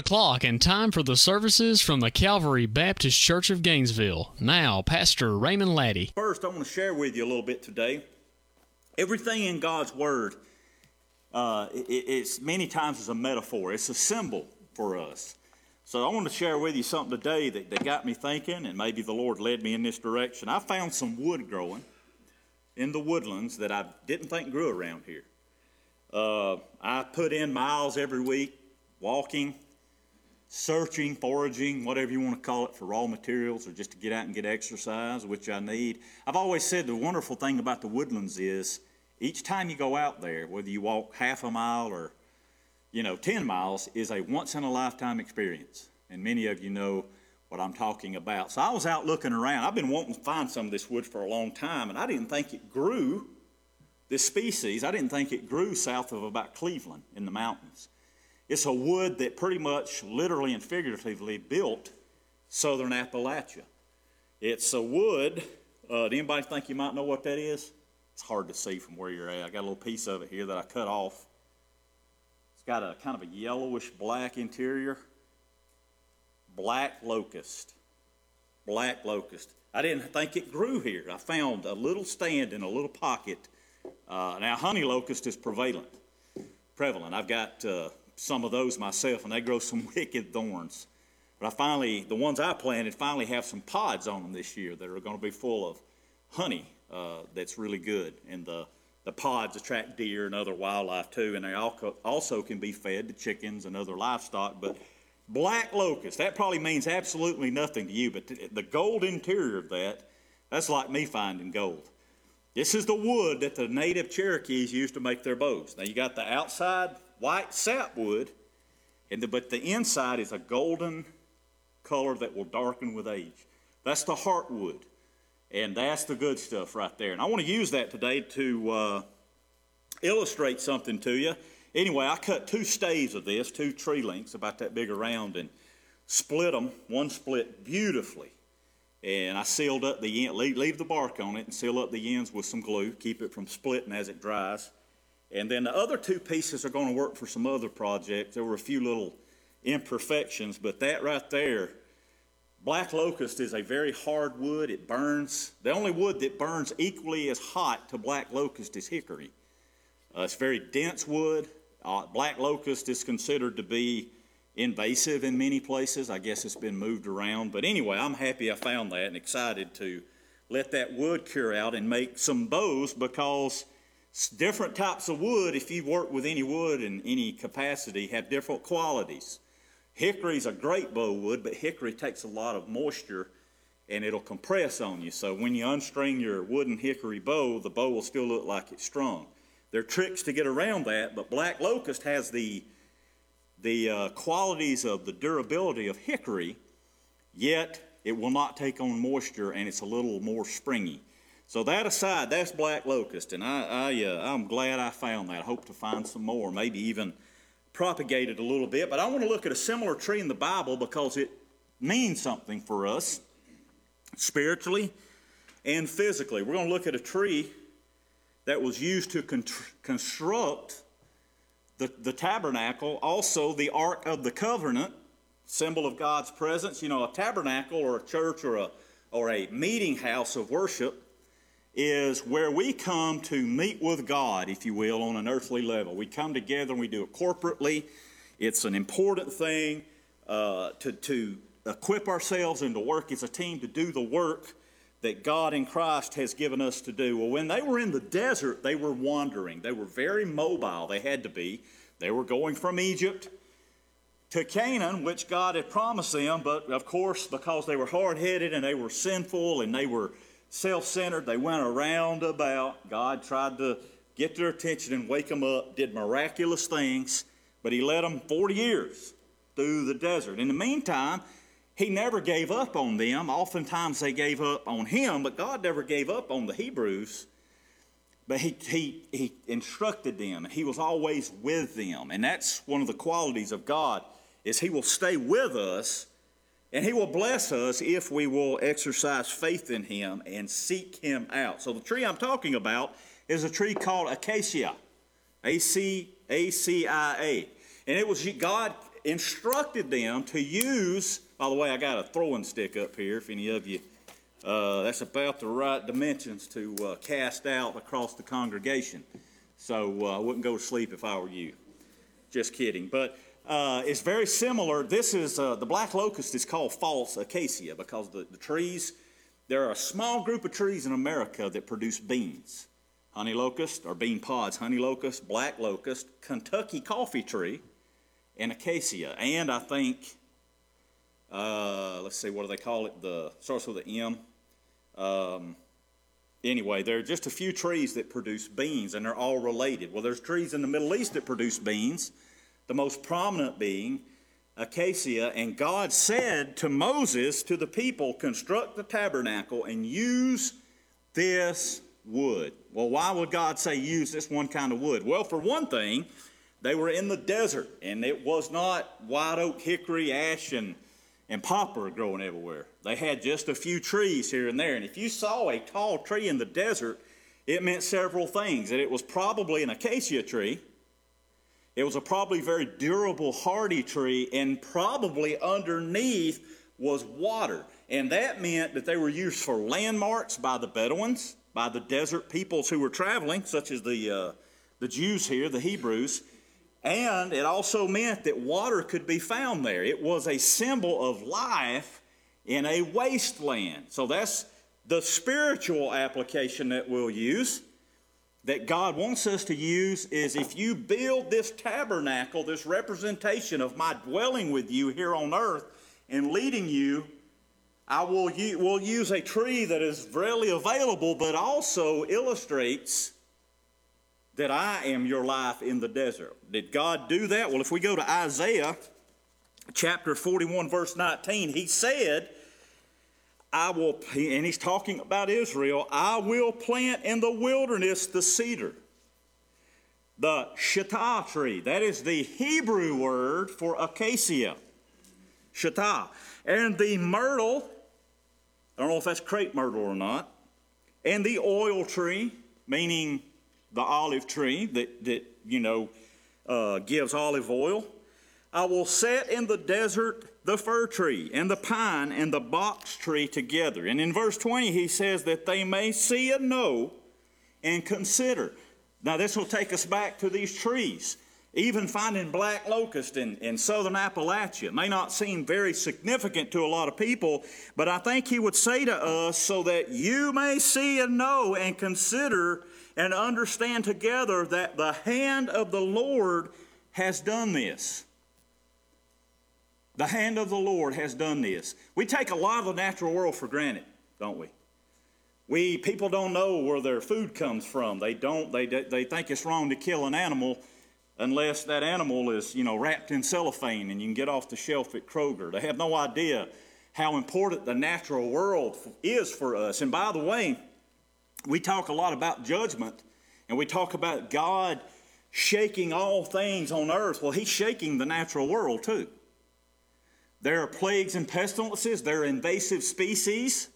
o'clock and time for the services from the Calvary Baptist Church of Gainesville. Now, Pastor Raymond Laddie. First, I want to share with you a little bit today. Everything in God's Word, uh, it, it's many times is a metaphor. It's a symbol for us. So I want to share with you something today that, that got me thinking, and maybe the Lord led me in this direction. I found some wood growing in the woodlands that I didn't think grew around here. Uh, I put in miles every week walking, searching, foraging, whatever you want to call it, for raw materials or just to get out and get exercise, which I need. I've always said the wonderful thing about the woodlands is each time you go out there, whether you walk half a mile or you know 10 miles, is a once in a lifetime experience. And many of you know what I'm talking about. So I was out looking around. I've been wanting to find some of this wood for a long time, and I didn't think it grew. This species, I didn't think it grew south of about Cleveland in the mountains. It's a wood that pretty much literally and figuratively built southern Appalachia. It's a wood. Uh, do anybody think you might know what that is? It's hard to see from where you're at. I got a little piece of it here that I cut off. It's got a kind of a yellowish black interior. Black locust. Black locust. I didn't think it grew here. I found a little stand in a little pocket. Uh, now, honey locust is prevalent. Prevalent. I've got uh, some of those myself, and they grow some wicked thorns. But I finally, the ones I planted, finally have some pods on them this year that are going to be full of honey uh, that's really good. And the, the pods attract deer and other wildlife too, and they also can be fed to chickens and other livestock. But black locust, that probably means absolutely nothing to you, but the gold interior of that, that's like me finding gold. This is the wood that the native Cherokees used to make their bows. Now you got the outside white sapwood, and the, but the inside is a golden color that will darken with age. That's the heartwood, and that's the good stuff right there. And I want to use that today to uh, illustrate something to you. Anyway, I cut two staves of this, two tree lengths about that big around, and split them. One split beautifully, and I sealed up the end. Leave, leave the bark on it and seal up the ends with some glue. Keep it from splitting as it dries. And then the other two pieces are going to work for some other projects. There were a few little imperfections, but that right there, black locust is a very hard wood. It burns. The only wood that burns equally as hot to black locust is hickory. Uh, it's very dense wood. Uh, black locust is considered to be invasive in many places. I guess it's been moved around. But anyway, I'm happy I found that and excited to let that wood cure out and make some bows because different types of wood, if you work with any wood in any capacity, have different qualities. Hickory is a great bow wood, but hickory takes a lot of moisture and it'll compress on you. So when you unstring your wooden hickory bow, the bow will still look like it's strung. There are tricks to get around that, but black locust has the, the uh, qualities of the durability of hickory, yet it will not take on moisture and it's a little more springy. So that aside, that's black locust, and I, I, uh, I'm glad I found that. I hope to find some more, maybe even propagate it a little bit. But I want to look at a similar tree in the Bible because it means something for us spiritually and physically. We're going to look at a tree that was used to con- construct the, the tabernacle, also the Ark of the Covenant, symbol of God's presence. You know, a tabernacle or a church or a, or a meeting house of worship is where we come to meet with God, if you will, on an earthly level. We come together and we do it corporately. It's an important thing uh, to, to equip ourselves and to work as a team to do the work that God in Christ has given us to do. Well, when they were in the desert, they were wandering. They were very mobile. They had to be. They were going from Egypt to Canaan, which God had promised them, but of course, because they were hard headed and they were sinful and they were self centered. They went around about. God tried to get their attention and wake them up, did miraculous things, but He led them 40 years through the desert. In the meantime, He never gave up on them. Oftentimes they gave up on Him, but God never gave up on the Hebrews. But he, he, he instructed them, He was always with them. And that's one of the qualities of God is He will stay with us and he will bless us if we will exercise faith in him and seek him out. So the tree I'm talking about is a tree called acacia, A C A C I A. And it was God instructed them to use, by the way, I got a throwing stick up here if any of you, uh, that's about the right dimensions to uh, cast out across the congregation. So uh, I wouldn't go to sleep if I were you. Just kidding. But uh, it's very similar. This is, uh, the black locust is called false acacia because the, the trees, there are a small group of trees in America that produce beans honey locust or bean pods, honey locust, black locust, Kentucky coffee tree, and acacia. And I think, uh, let's see, what do they call it? The starts with the M. Um, anyway, there are just a few trees that produce beans, and they're all related. Well, there's trees in the Middle East that produce beans. The most prominent being acacia, and God said to Moses, to the people, construct the tabernacle and use this wood. Well, why would God say use this one kind of wood? Well, for one thing, they were in the desert, and it was not white oak, hickory, ash, and, and poplar growing everywhere. They had just a few trees here and there. And if you saw a tall tree in the desert, it meant several things. That it was probably an acacia tree, it was a probably very durable, hardy tree, and probably underneath was water. And that meant that they were used for landmarks by the Bedouins by the desert peoples who were traveling, such as the, uh, the Jews here, the Hebrews. And it also meant that water could be found there. It was a symbol of life in a wasteland. So that's the spiritual application that we'll use that God wants us to use is if you build this tabernacle, this representation of my dwelling with you here on earth and leading you I will will use a tree that is readily available, but also illustrates that I am your life in the desert. Did God do that? Well, if we go to Isaiah chapter 41, verse 19, he said, I will, and he's talking about Israel, I will plant in the wilderness the cedar, the shittah tree. That is the Hebrew word for acacia, shittah. And the myrtle I don't know if that's crepe myrtle or not. And the oil tree, meaning the olive tree that, that you know, uh, gives olive oil. I will set in the desert the fir tree and the pine and the box tree together. And in verse 20, he says that they may see and know and consider. Now, this will take us back to these trees. Even finding black locust in, in southern Appalachia may not seem very significant to a lot of people, but I think he would say to us so that you may see and know and consider and understand together that the hand of the Lord has done this. The hand of the Lord has done this. We take a lot of the natural world for granted, don't we? We people don't know where their food comes from. They don't. They they think it's wrong to kill an animal unless that animal is, you know, wrapped in cellophane and you can get off the shelf at Kroger. They have no idea how important the natural world is for us. And by the way, we talk a lot about judgment and we talk about God shaking all things on earth. Well, He's shaking the natural world too. There are plagues and pestilences, there are invasive species.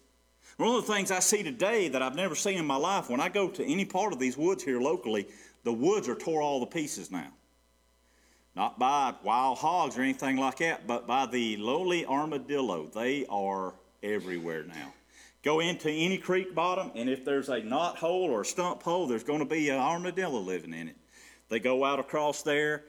One of the things I see today that I've never seen in my life, when I go to any part of these woods here locally, the woods are tore all to pieces now. Not by wild hogs or anything like that, but by the lowly armadillo. They are everywhere now. Go into any creek bottom, and if there's a knot hole or a stump hole, there's going to be an armadillo living in it. They go out across there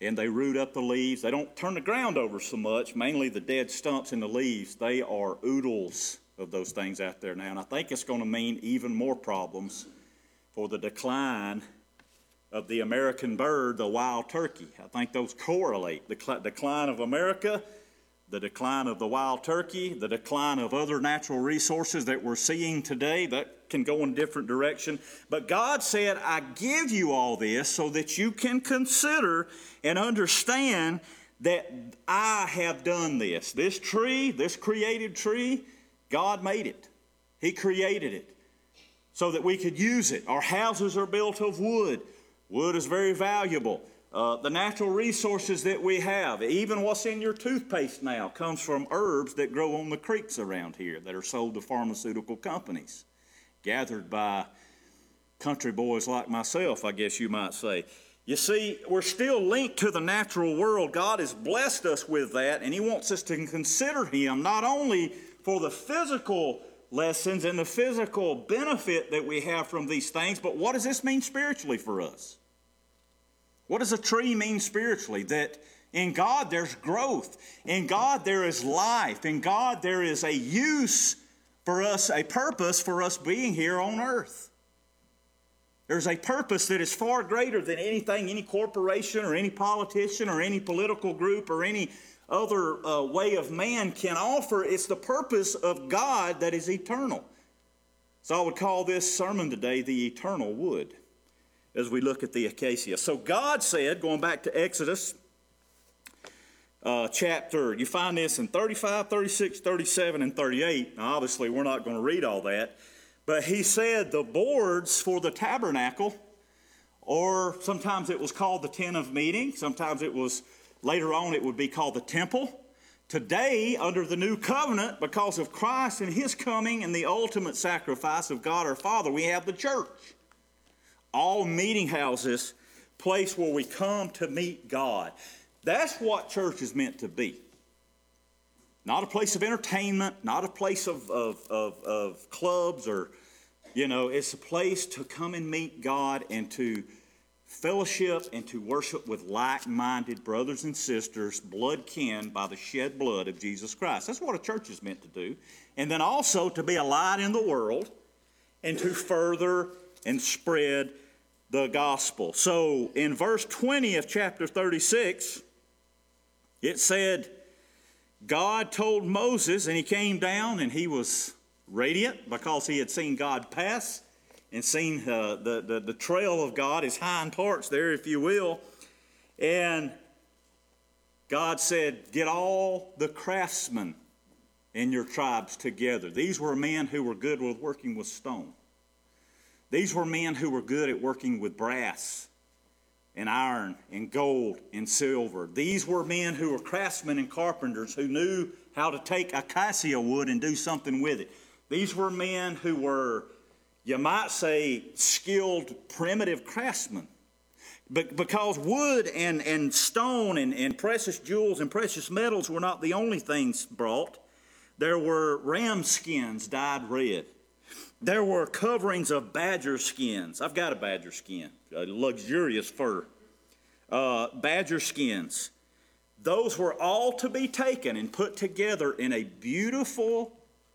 and they root up the leaves. They don't turn the ground over so much, mainly the dead stumps and the leaves. They are oodles of those things out there now. And I think it's going to mean even more problems for the decline of the American bird, the wild turkey. I think those correlate. The cl- decline of America, the decline of the wild turkey, the decline of other natural resources that we're seeing today, that can go in a different direction. But God said, I give you all this so that you can consider and understand that I have done this. This tree, this created tree, God made it. He created it so that we could use it. Our houses are built of wood. Wood is very valuable. Uh, the natural resources that we have, even what's in your toothpaste now, comes from herbs that grow on the creeks around here that are sold to pharmaceutical companies, gathered by country boys like myself, I guess you might say. You see, we're still linked to the natural world. God has blessed us with that, and He wants us to consider Him not only for the physical lessons and the physical benefit that we have from these things, but what does this mean spiritually for us? What does a tree mean spiritually? That in God there's growth, in God there is life, in God there is a use for us, a purpose for us being here on earth. There's a purpose that is far greater than anything any corporation or any politician or any political group or any other uh, way of man can offer. It's the purpose of God that is eternal. So I would call this sermon today the eternal wood as we look at the acacia. So God said, going back to Exodus uh, chapter, you find this in 35, 36, 37, and 38. Now, obviously, we're not going to read all that. But he said the boards for the tabernacle, or sometimes it was called the tent of meeting, sometimes it was later on it would be called the temple. Today, under the new covenant, because of Christ and his coming and the ultimate sacrifice of God our Father, we have the church. All meeting houses, place where we come to meet God. That's what church is meant to be. Not a place of entertainment, not a place of, of, of, of clubs or you know, it's a place to come and meet God and to fellowship and to worship with like minded brothers and sisters, blood kin by the shed blood of Jesus Christ. That's what a church is meant to do. And then also to be a light in the world and to further and spread the gospel. So in verse 20 of chapter 36, it said, God told Moses, and he came down and he was radiant because he had seen God pass and seen uh, the, the, the trail of God, his hind parts there, if you will. And God said, Get all the craftsmen in your tribes together. These were men who were good with working with stone. These were men who were good at working with brass and iron and gold and silver. These were men who were craftsmen and carpenters who knew how to take acacia wood and do something with it. These were men who were, you might say, skilled primitive craftsmen. But because wood and, and stone and, and precious jewels and precious metals were not the only things brought, there were ram skins dyed red. There were coverings of badger skins. I've got a badger skin, a luxurious fur. Uh, badger skins. Those were all to be taken and put together in a beautiful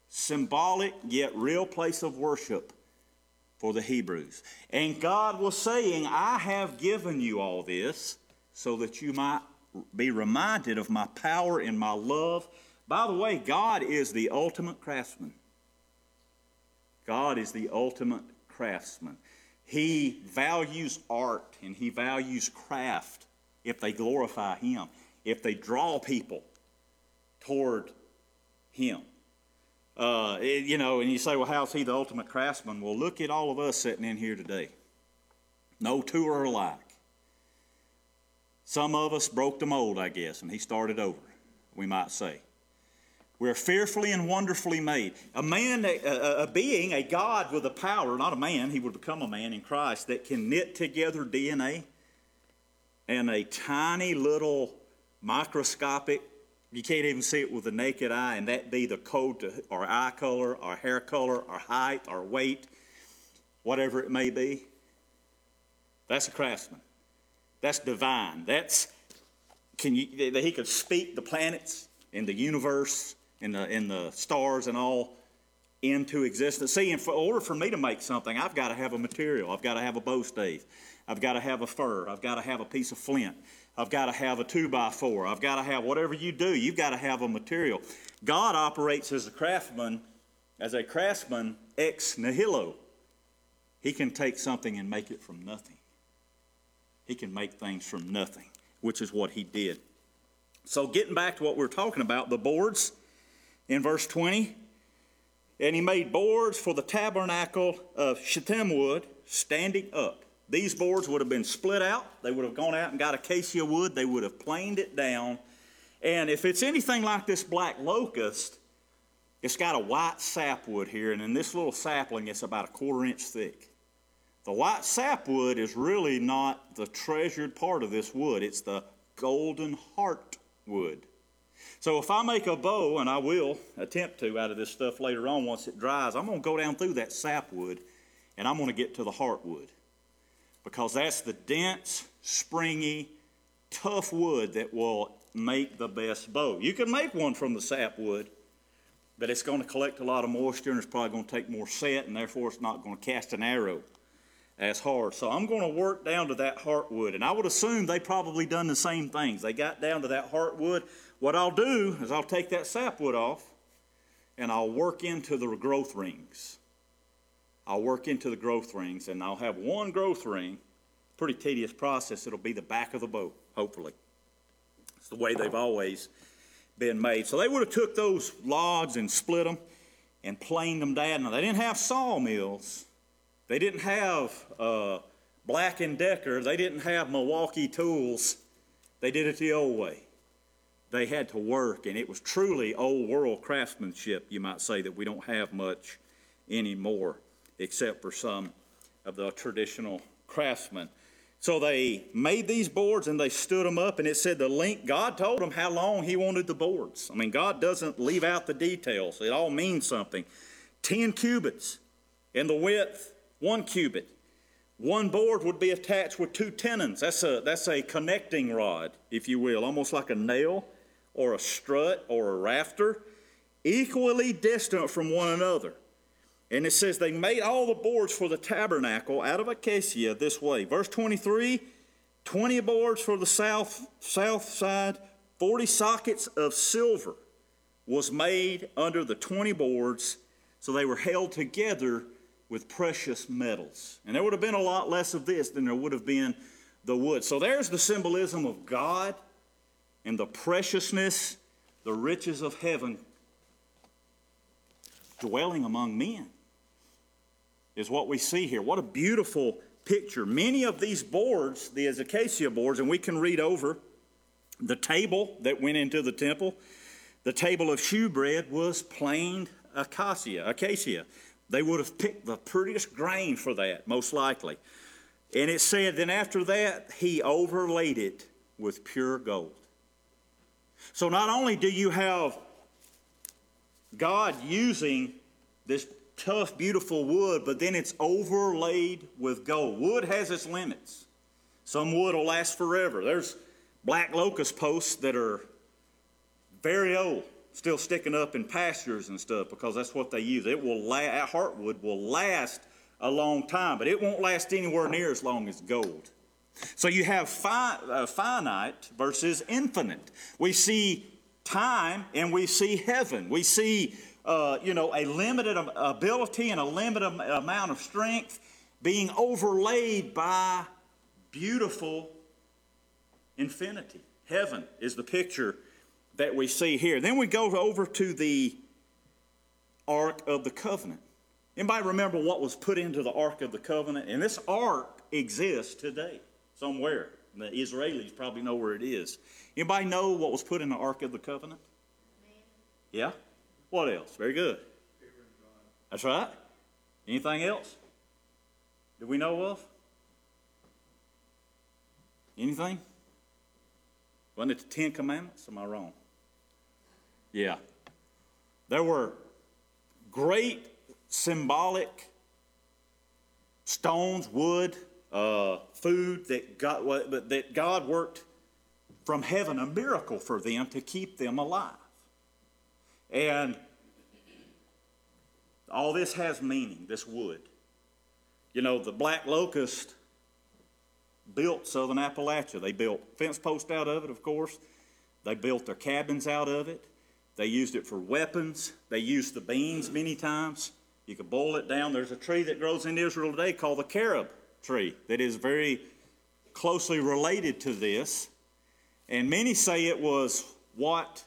symbolic yet real place of worship for the Hebrews. And God was saying, I have given you all this so that you might be reminded of my power and my love. By the way, God is the ultimate craftsman. God is the ultimate craftsman. He values art and he values craft if they glorify him, if they draw people toward him. Uh, you know, and you say, well, how's he the ultimate craftsman? Well, look at all of us sitting in here today. No two are alike. Some of us broke the mold, I guess, and he started over, we might say. We're fearfully and wonderfully made. A man, a, a, being, a God with a power, not a man, he would become a man in Christ, that can knit together DNA and a tiny little microscopic you can't even see it with the naked eye, and that be the code to our eye color, our hair color, our height, our weight, whatever it may be. That's a craftsman. That's divine. That's can you that he could speak the planets and the universe and the and the stars and all into existence. See, in order for me to make something, I've got to have a material. I've got to have a bow stave. I've got to have a fur. I've got to have a piece of flint. I've got to have a two by four. I've got to have whatever you do, you've got to have a material. God operates as a craftsman, as a craftsman ex nihilo. He can take something and make it from nothing. He can make things from nothing, which is what he did. So, getting back to what we we're talking about, the boards in verse 20. And he made boards for the tabernacle of shittim wood standing up. These boards would have been split out. They would have gone out and got acacia wood. They would have planed it down. And if it's anything like this black locust, it's got a white sapwood here, and in this little sapling, it's about a quarter inch thick. The white sapwood is really not the treasured part of this wood, it's the golden heart wood. So if I make a bow, and I will attempt to out of this stuff later on once it dries, I'm going to go down through that sapwood and I'm going to get to the heartwood because that's the dense, springy, tough wood that will make the best bow. You can make one from the sapwood, but it's going to collect a lot of moisture and it's probably going to take more set, and therefore it's not going to cast an arrow as hard. So I'm going to work down to that heartwood, and I would assume they probably done the same things. They got down to that heartwood. What I'll do is I'll take that sapwood off, and I'll work into the growth rings. I'll work into the growth rings, and I'll have one growth ring. Pretty tedious process. It'll be the back of the boat, hopefully. It's the way they've always been made. So they would have took those logs and split them and planed them down. Now they didn't have sawmills. They didn't have uh, Black and Decker. They didn't have Milwaukee tools. They did it the old way. They had to work, and it was truly old world craftsmanship, you might say, that we don't have much anymore, except for some of the traditional craftsmen. So they made these boards and they stood them up, and it said the length, God told them how long He wanted the boards. I mean, God doesn't leave out the details, it all means something. 10 cubits, and the width, one cubit. One board would be attached with two tenons. That's a, that's a connecting rod, if you will, almost like a nail or a strut or a rafter, equally distant from one another. And it says they made all the boards for the tabernacle out of acacia this way. Verse 23 20 boards for the south, south side, 40 sockets of silver was made under the 20 boards, so they were held together with precious metals. And there would have been a lot less of this than there would have been the wood. So there's the symbolism of God and the preciousness, the riches of heaven dwelling among men is what we see here. What a beautiful picture. Many of these boards, the acacia boards, and we can read over the table that went into the temple. The table of shewbread was planed acacia. Acacia. They would have picked the prettiest grain for that, most likely. And it said, then after that, he overlaid it with pure gold. So not only do you have God using this tough, beautiful wood, but then it's overlaid with gold. Wood has its limits. Some wood will last forever. There's black locust posts that are very old, still sticking up in pastures and stuff because that's what they use. It will last, heartwood will last a long time, but it won't last anywhere near as long as gold. So you have fi- uh, finite versus infinite. We see time and we see heaven. We see uh, you know, a limited ability and a limited amount of strength being overlaid by beautiful infinity. Heaven is the picture that we see here. Then we go over to the Ark of the Covenant. Anybody remember what was put into the Ark of the Covenant? And this Ark exists today somewhere. The Israelis probably know where it is. Anybody know what was put in the Ark of the Covenant? Yeah? What else? Very good. That's right. Anything else? Do we know of? Anything? Wasn't it the Ten Commandments? Am I wrong? Yeah. There were great symbolic stones, wood, uh, food that God, that God worked from heaven, a miracle for them to keep them alive. And all this has meaning, this wood. You know, the black locust built southern Appalachia. They built fence posts out of it, of course. They built their cabins out of it. They used it for weapons. They used the beans many times. You could boil it down. There's a tree that grows in Israel today called the carob tree that is very closely related to this. And many say it was what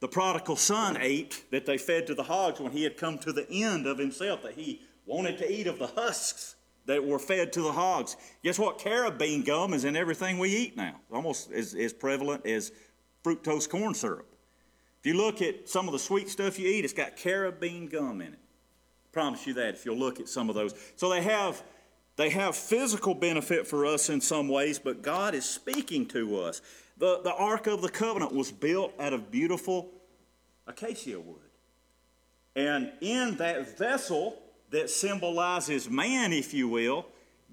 the prodigal son ate that they fed to the hogs when he had come to the end of himself, that he wanted to eat of the husks that were fed to the hogs. Guess what? Carob bean gum is in everything we eat now, almost as, as prevalent as fructose corn syrup. If you look at some of the sweet stuff you eat, it's got carob bean gum in it. I promise you that if you'll look at some of those. So they have They have physical benefit for us in some ways, but God is speaking to us. The, the Ark of the Covenant was built out of beautiful acacia wood. And in that vessel that symbolizes man, if you will,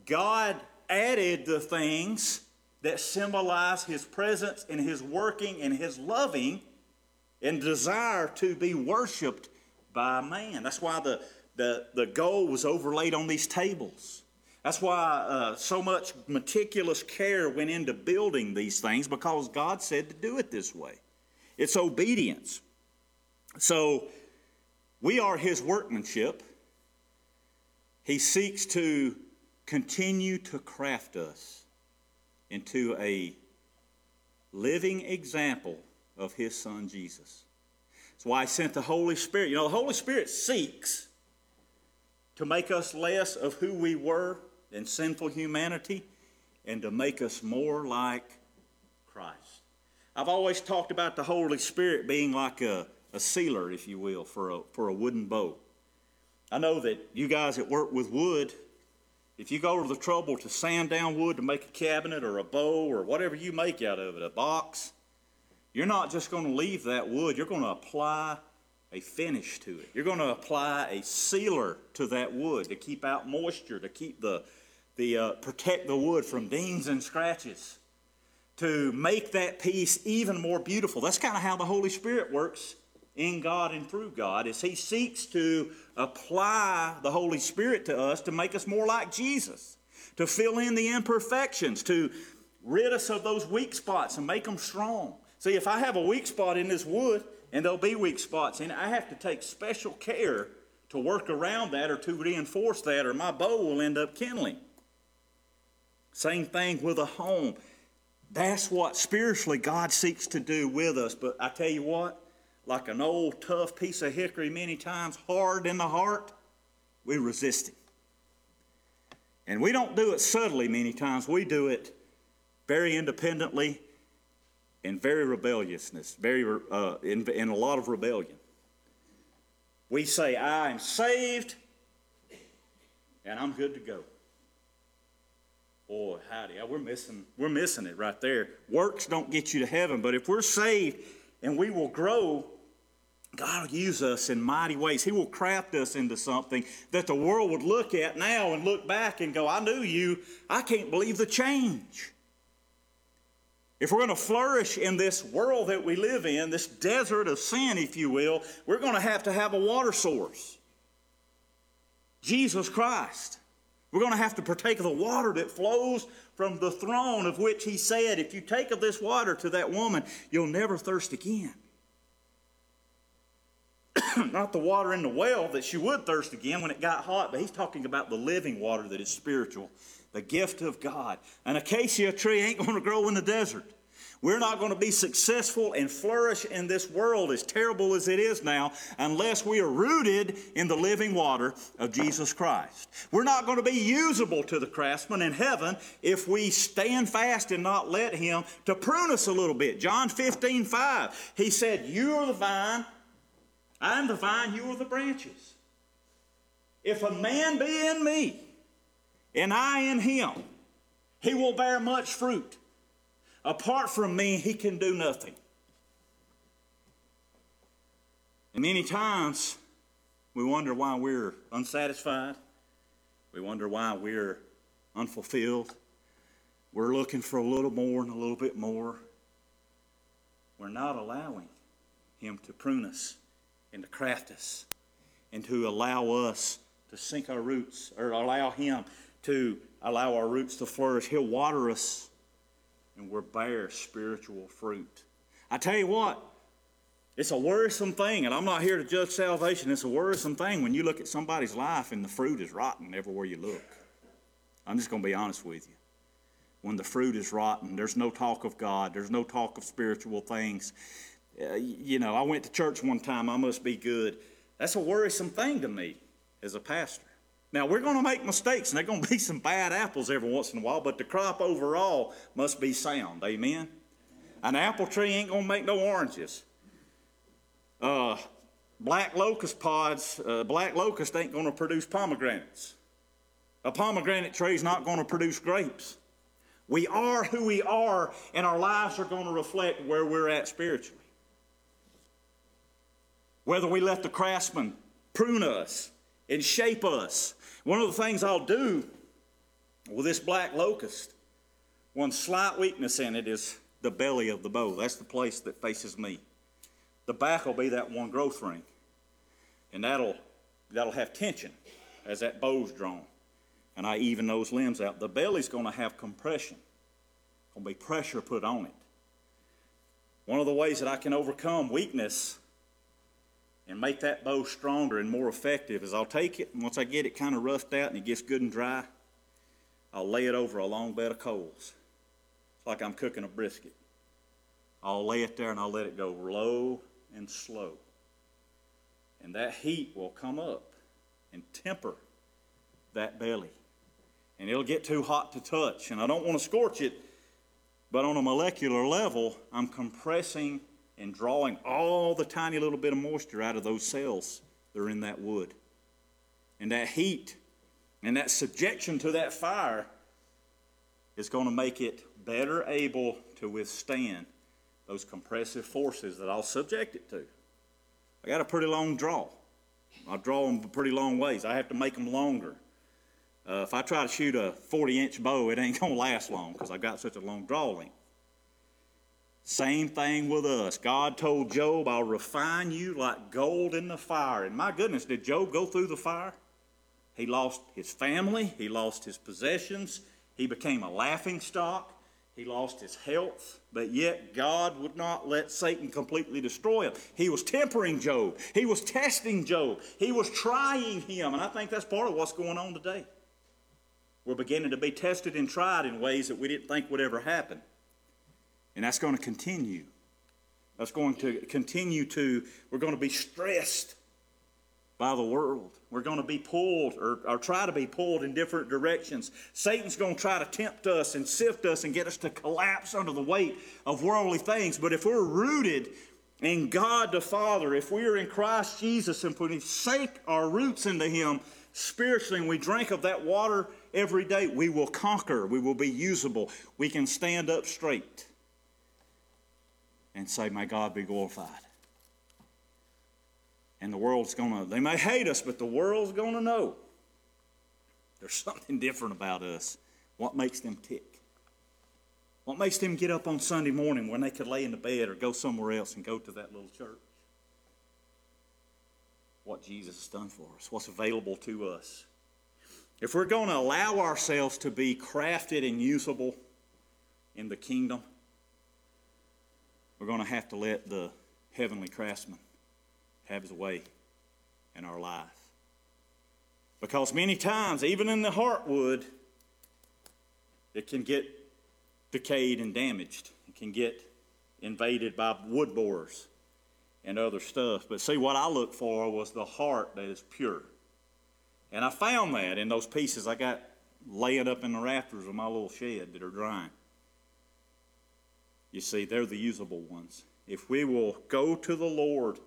God added the things that symbolize his presence and his working and his loving and desire to be worshiped by man. That's why the, the, the gold was overlaid on these tables. That's why uh, so much meticulous care went into building these things because God said to do it this way. It's obedience. So we are His workmanship. He seeks to continue to craft us into a living example of His Son Jesus. That's why He sent the Holy Spirit. You know, the Holy Spirit seeks to make us less of who we were in sinful humanity and to make us more like Christ. I've always talked about the Holy Spirit being like a, a sealer, if you will, for a, for a wooden boat. I know that you guys that work with wood, if you go to the trouble to sand down wood to make a cabinet or a bow or whatever you make out of it, a box, you're not just going to leave that wood, you're going to apply a finish to it. You're going to apply a sealer to that wood to keep out moisture, to keep the, the uh, protect the wood from dings and scratches, to make that piece even more beautiful. That's kind of how the Holy Spirit works in God and through God, is He seeks to apply the Holy Spirit to us to make us more like Jesus, to fill in the imperfections, to rid us of those weak spots and make them strong. See, if I have a weak spot in this wood, and there'll be weak spots and I have to take special care to work around that or to reinforce that, or my bow will end up kindling. Same thing with a home. That's what spiritually God seeks to do with us. But I tell you what, like an old tough piece of hickory, many times hard in the heart, we resist Him. And we don't do it subtly many times, we do it very independently and very rebelliousness, very uh, in, in a lot of rebellion. We say, I am saved and I'm good to go. Boy, howdy, we're missing, we're missing it right there. Works don't get you to heaven, but if we're saved and we will grow, God will use us in mighty ways. He will craft us into something that the world would look at now and look back and go, I knew you. I can't believe the change. If we're going to flourish in this world that we live in, this desert of sin, if you will, we're going to have to have a water source Jesus Christ. We're going to have to partake of the water that flows from the throne of which he said, If you take of this water to that woman, you'll never thirst again. Not the water in the well that she would thirst again when it got hot, but he's talking about the living water that is spiritual, the gift of God. An acacia tree ain't going to grow in the desert. We're not going to be successful and flourish in this world, as terrible as it is now, unless we are rooted in the living water of Jesus Christ. We're not going to be usable to the craftsman in heaven if we stand fast and not let him to prune us a little bit. John 15, 5, he said, You are the vine, I'm the vine, you are the branches. If a man be in me, and I in him, he will bear much fruit. Apart from me, he can do nothing. And many times we wonder why we're unsatisfied. We wonder why we're unfulfilled. We're looking for a little more and a little bit more. We're not allowing Him to prune us and to craft us and to allow us to sink our roots or allow Him to allow our roots to flourish. He'll water us and we bear spiritual fruit. I tell you what, it's a worrisome thing, and I'm not here to judge salvation. It's a worrisome thing when you look at somebody's life and the fruit is rotten everywhere you look. I'm just going to be honest with you. When the fruit is rotten, there's no talk of God, there's no talk of spiritual things. Uh, you know, I went to church one time, I must be good. That's a worrisome thing to me as a pastor. Now, we're going to make mistakes, and there's going to be some bad apples every once in a while, but the crop overall must be sound. Amen? An apple tree ain't going to make no oranges. Uh, black locust pods, uh, black locust ain't going to produce pomegranates. A pomegranate tree is not going to produce grapes. We are who we are, and our lives are going to reflect where we're at spiritually. Whether we let the craftsman prune us and shape us. One of the things I'll do with this black locust, one slight weakness in it is the belly of the bow. That's the place that faces me. The back will be that one growth ring. And that'll, that'll have tension as that bow's drawn. And I even those limbs out. The belly's going to have compression. Going to be pressure put on it. One of the ways that I can overcome weakness and make that bow stronger and more effective is I'll take it, and once I get it kind of roughed out and it gets good and dry, I'll lay it over a long bed of coals. It's like I'm cooking a brisket. I'll lay it there and I'll let it go low and slow. And that heat will come up and temper that belly. And it'll get too hot to touch. And I don't want to scorch it, but on a molecular level, I'm compressing and drawing all the tiny little bit of moisture out of those cells that are in that wood. And that heat and that subjection to that fire is going to make it better able to withstand those compressive forces that I'll subject it to. I got a pretty long draw. I draw them pretty long ways. I have to make them longer. Uh, if I try to shoot a 40 inch bow, it ain't going to last long because I've got such a long draw length. Same thing with us. God told Job, I'll refine you like gold in the fire. And my goodness, did Job go through the fire? He lost his family, he lost his possessions, he became a laughing stock, he lost his health, but yet God would not let Satan completely destroy him. He was tempering Job, he was testing Job, he was trying him. And I think that's part of what's going on today. We're beginning to be tested and tried in ways that we didn't think would ever happen. And that's going to continue. That's going to continue to, we're going to be stressed by the world. We're going to be pulled or, or try to be pulled in different directions. Satan's going to try to tempt us and sift us and get us to collapse under the weight of worldly things. But if we're rooted in God the Father, if we are in Christ Jesus and put sink our roots into Him spiritually and we drink of that water every day, we will conquer. We will be usable. We can stand up straight and say, May God be glorified. And the world's going to, they may hate us, but the world's going to know there's something different about us. What makes them tick? What makes them get up on Sunday morning when they could lay in the bed or go somewhere else and go to that little church? What Jesus has done for us, what's available to us. If we're going to allow ourselves to be crafted and usable in the kingdom, we're going to have to let the heavenly craftsman have his way in our life. Because many times, even in the heartwood, it can get decayed and damaged. It can get invaded by wood borers and other stuff. But see, what I looked for was the heart that is pure. And I found that in those pieces I got laying up in the rafters of my little shed that are drying. You see, they're the usable ones. If we will go to the Lord,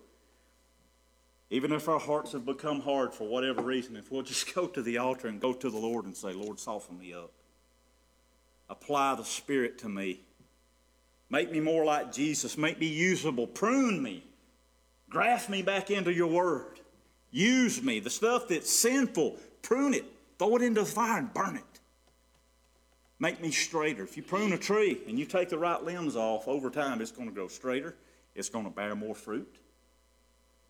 even if our hearts have become hard for whatever reason, if we'll just go to the altar and go to the Lord and say, Lord, soften me up. Apply the Spirit to me. Make me more like Jesus. Make me usable. Prune me. Graft me back into your word. Use me. The stuff that's sinful, prune it. Throw it into the fire and burn it make me straighter. If you prune a tree and you take the right limbs off, over time it's going to grow straighter. It's going to bear more fruit.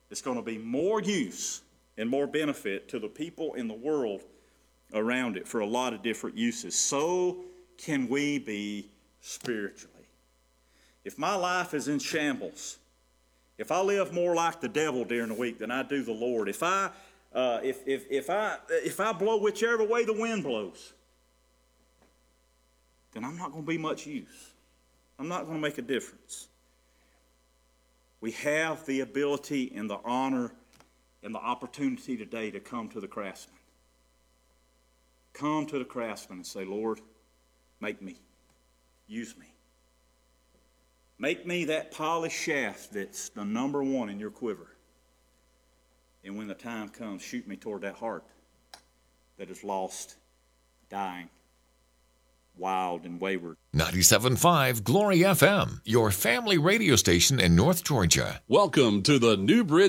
It's going to be more use and more benefit to the people in the world around it for a lot of different uses. So can we be spiritually. If my life is in shambles, if I live more like the devil during the week than I do the Lord, if I uh, if, if, if, I, if I blow whichever way the wind blows, then I'm not going to be much use. I'm not going to make a difference. We have the ability and the honor and the opportunity today to come to the craftsman. Come to the craftsman and say, Lord, make me. Use me. Make me that polished shaft that's the number one in your quiver. And when the time comes, shoot me toward that heart that is lost dying, wild and wayward. 97.5 Glory FM, your family radio station in North Georgia. Welcome to the New Bridge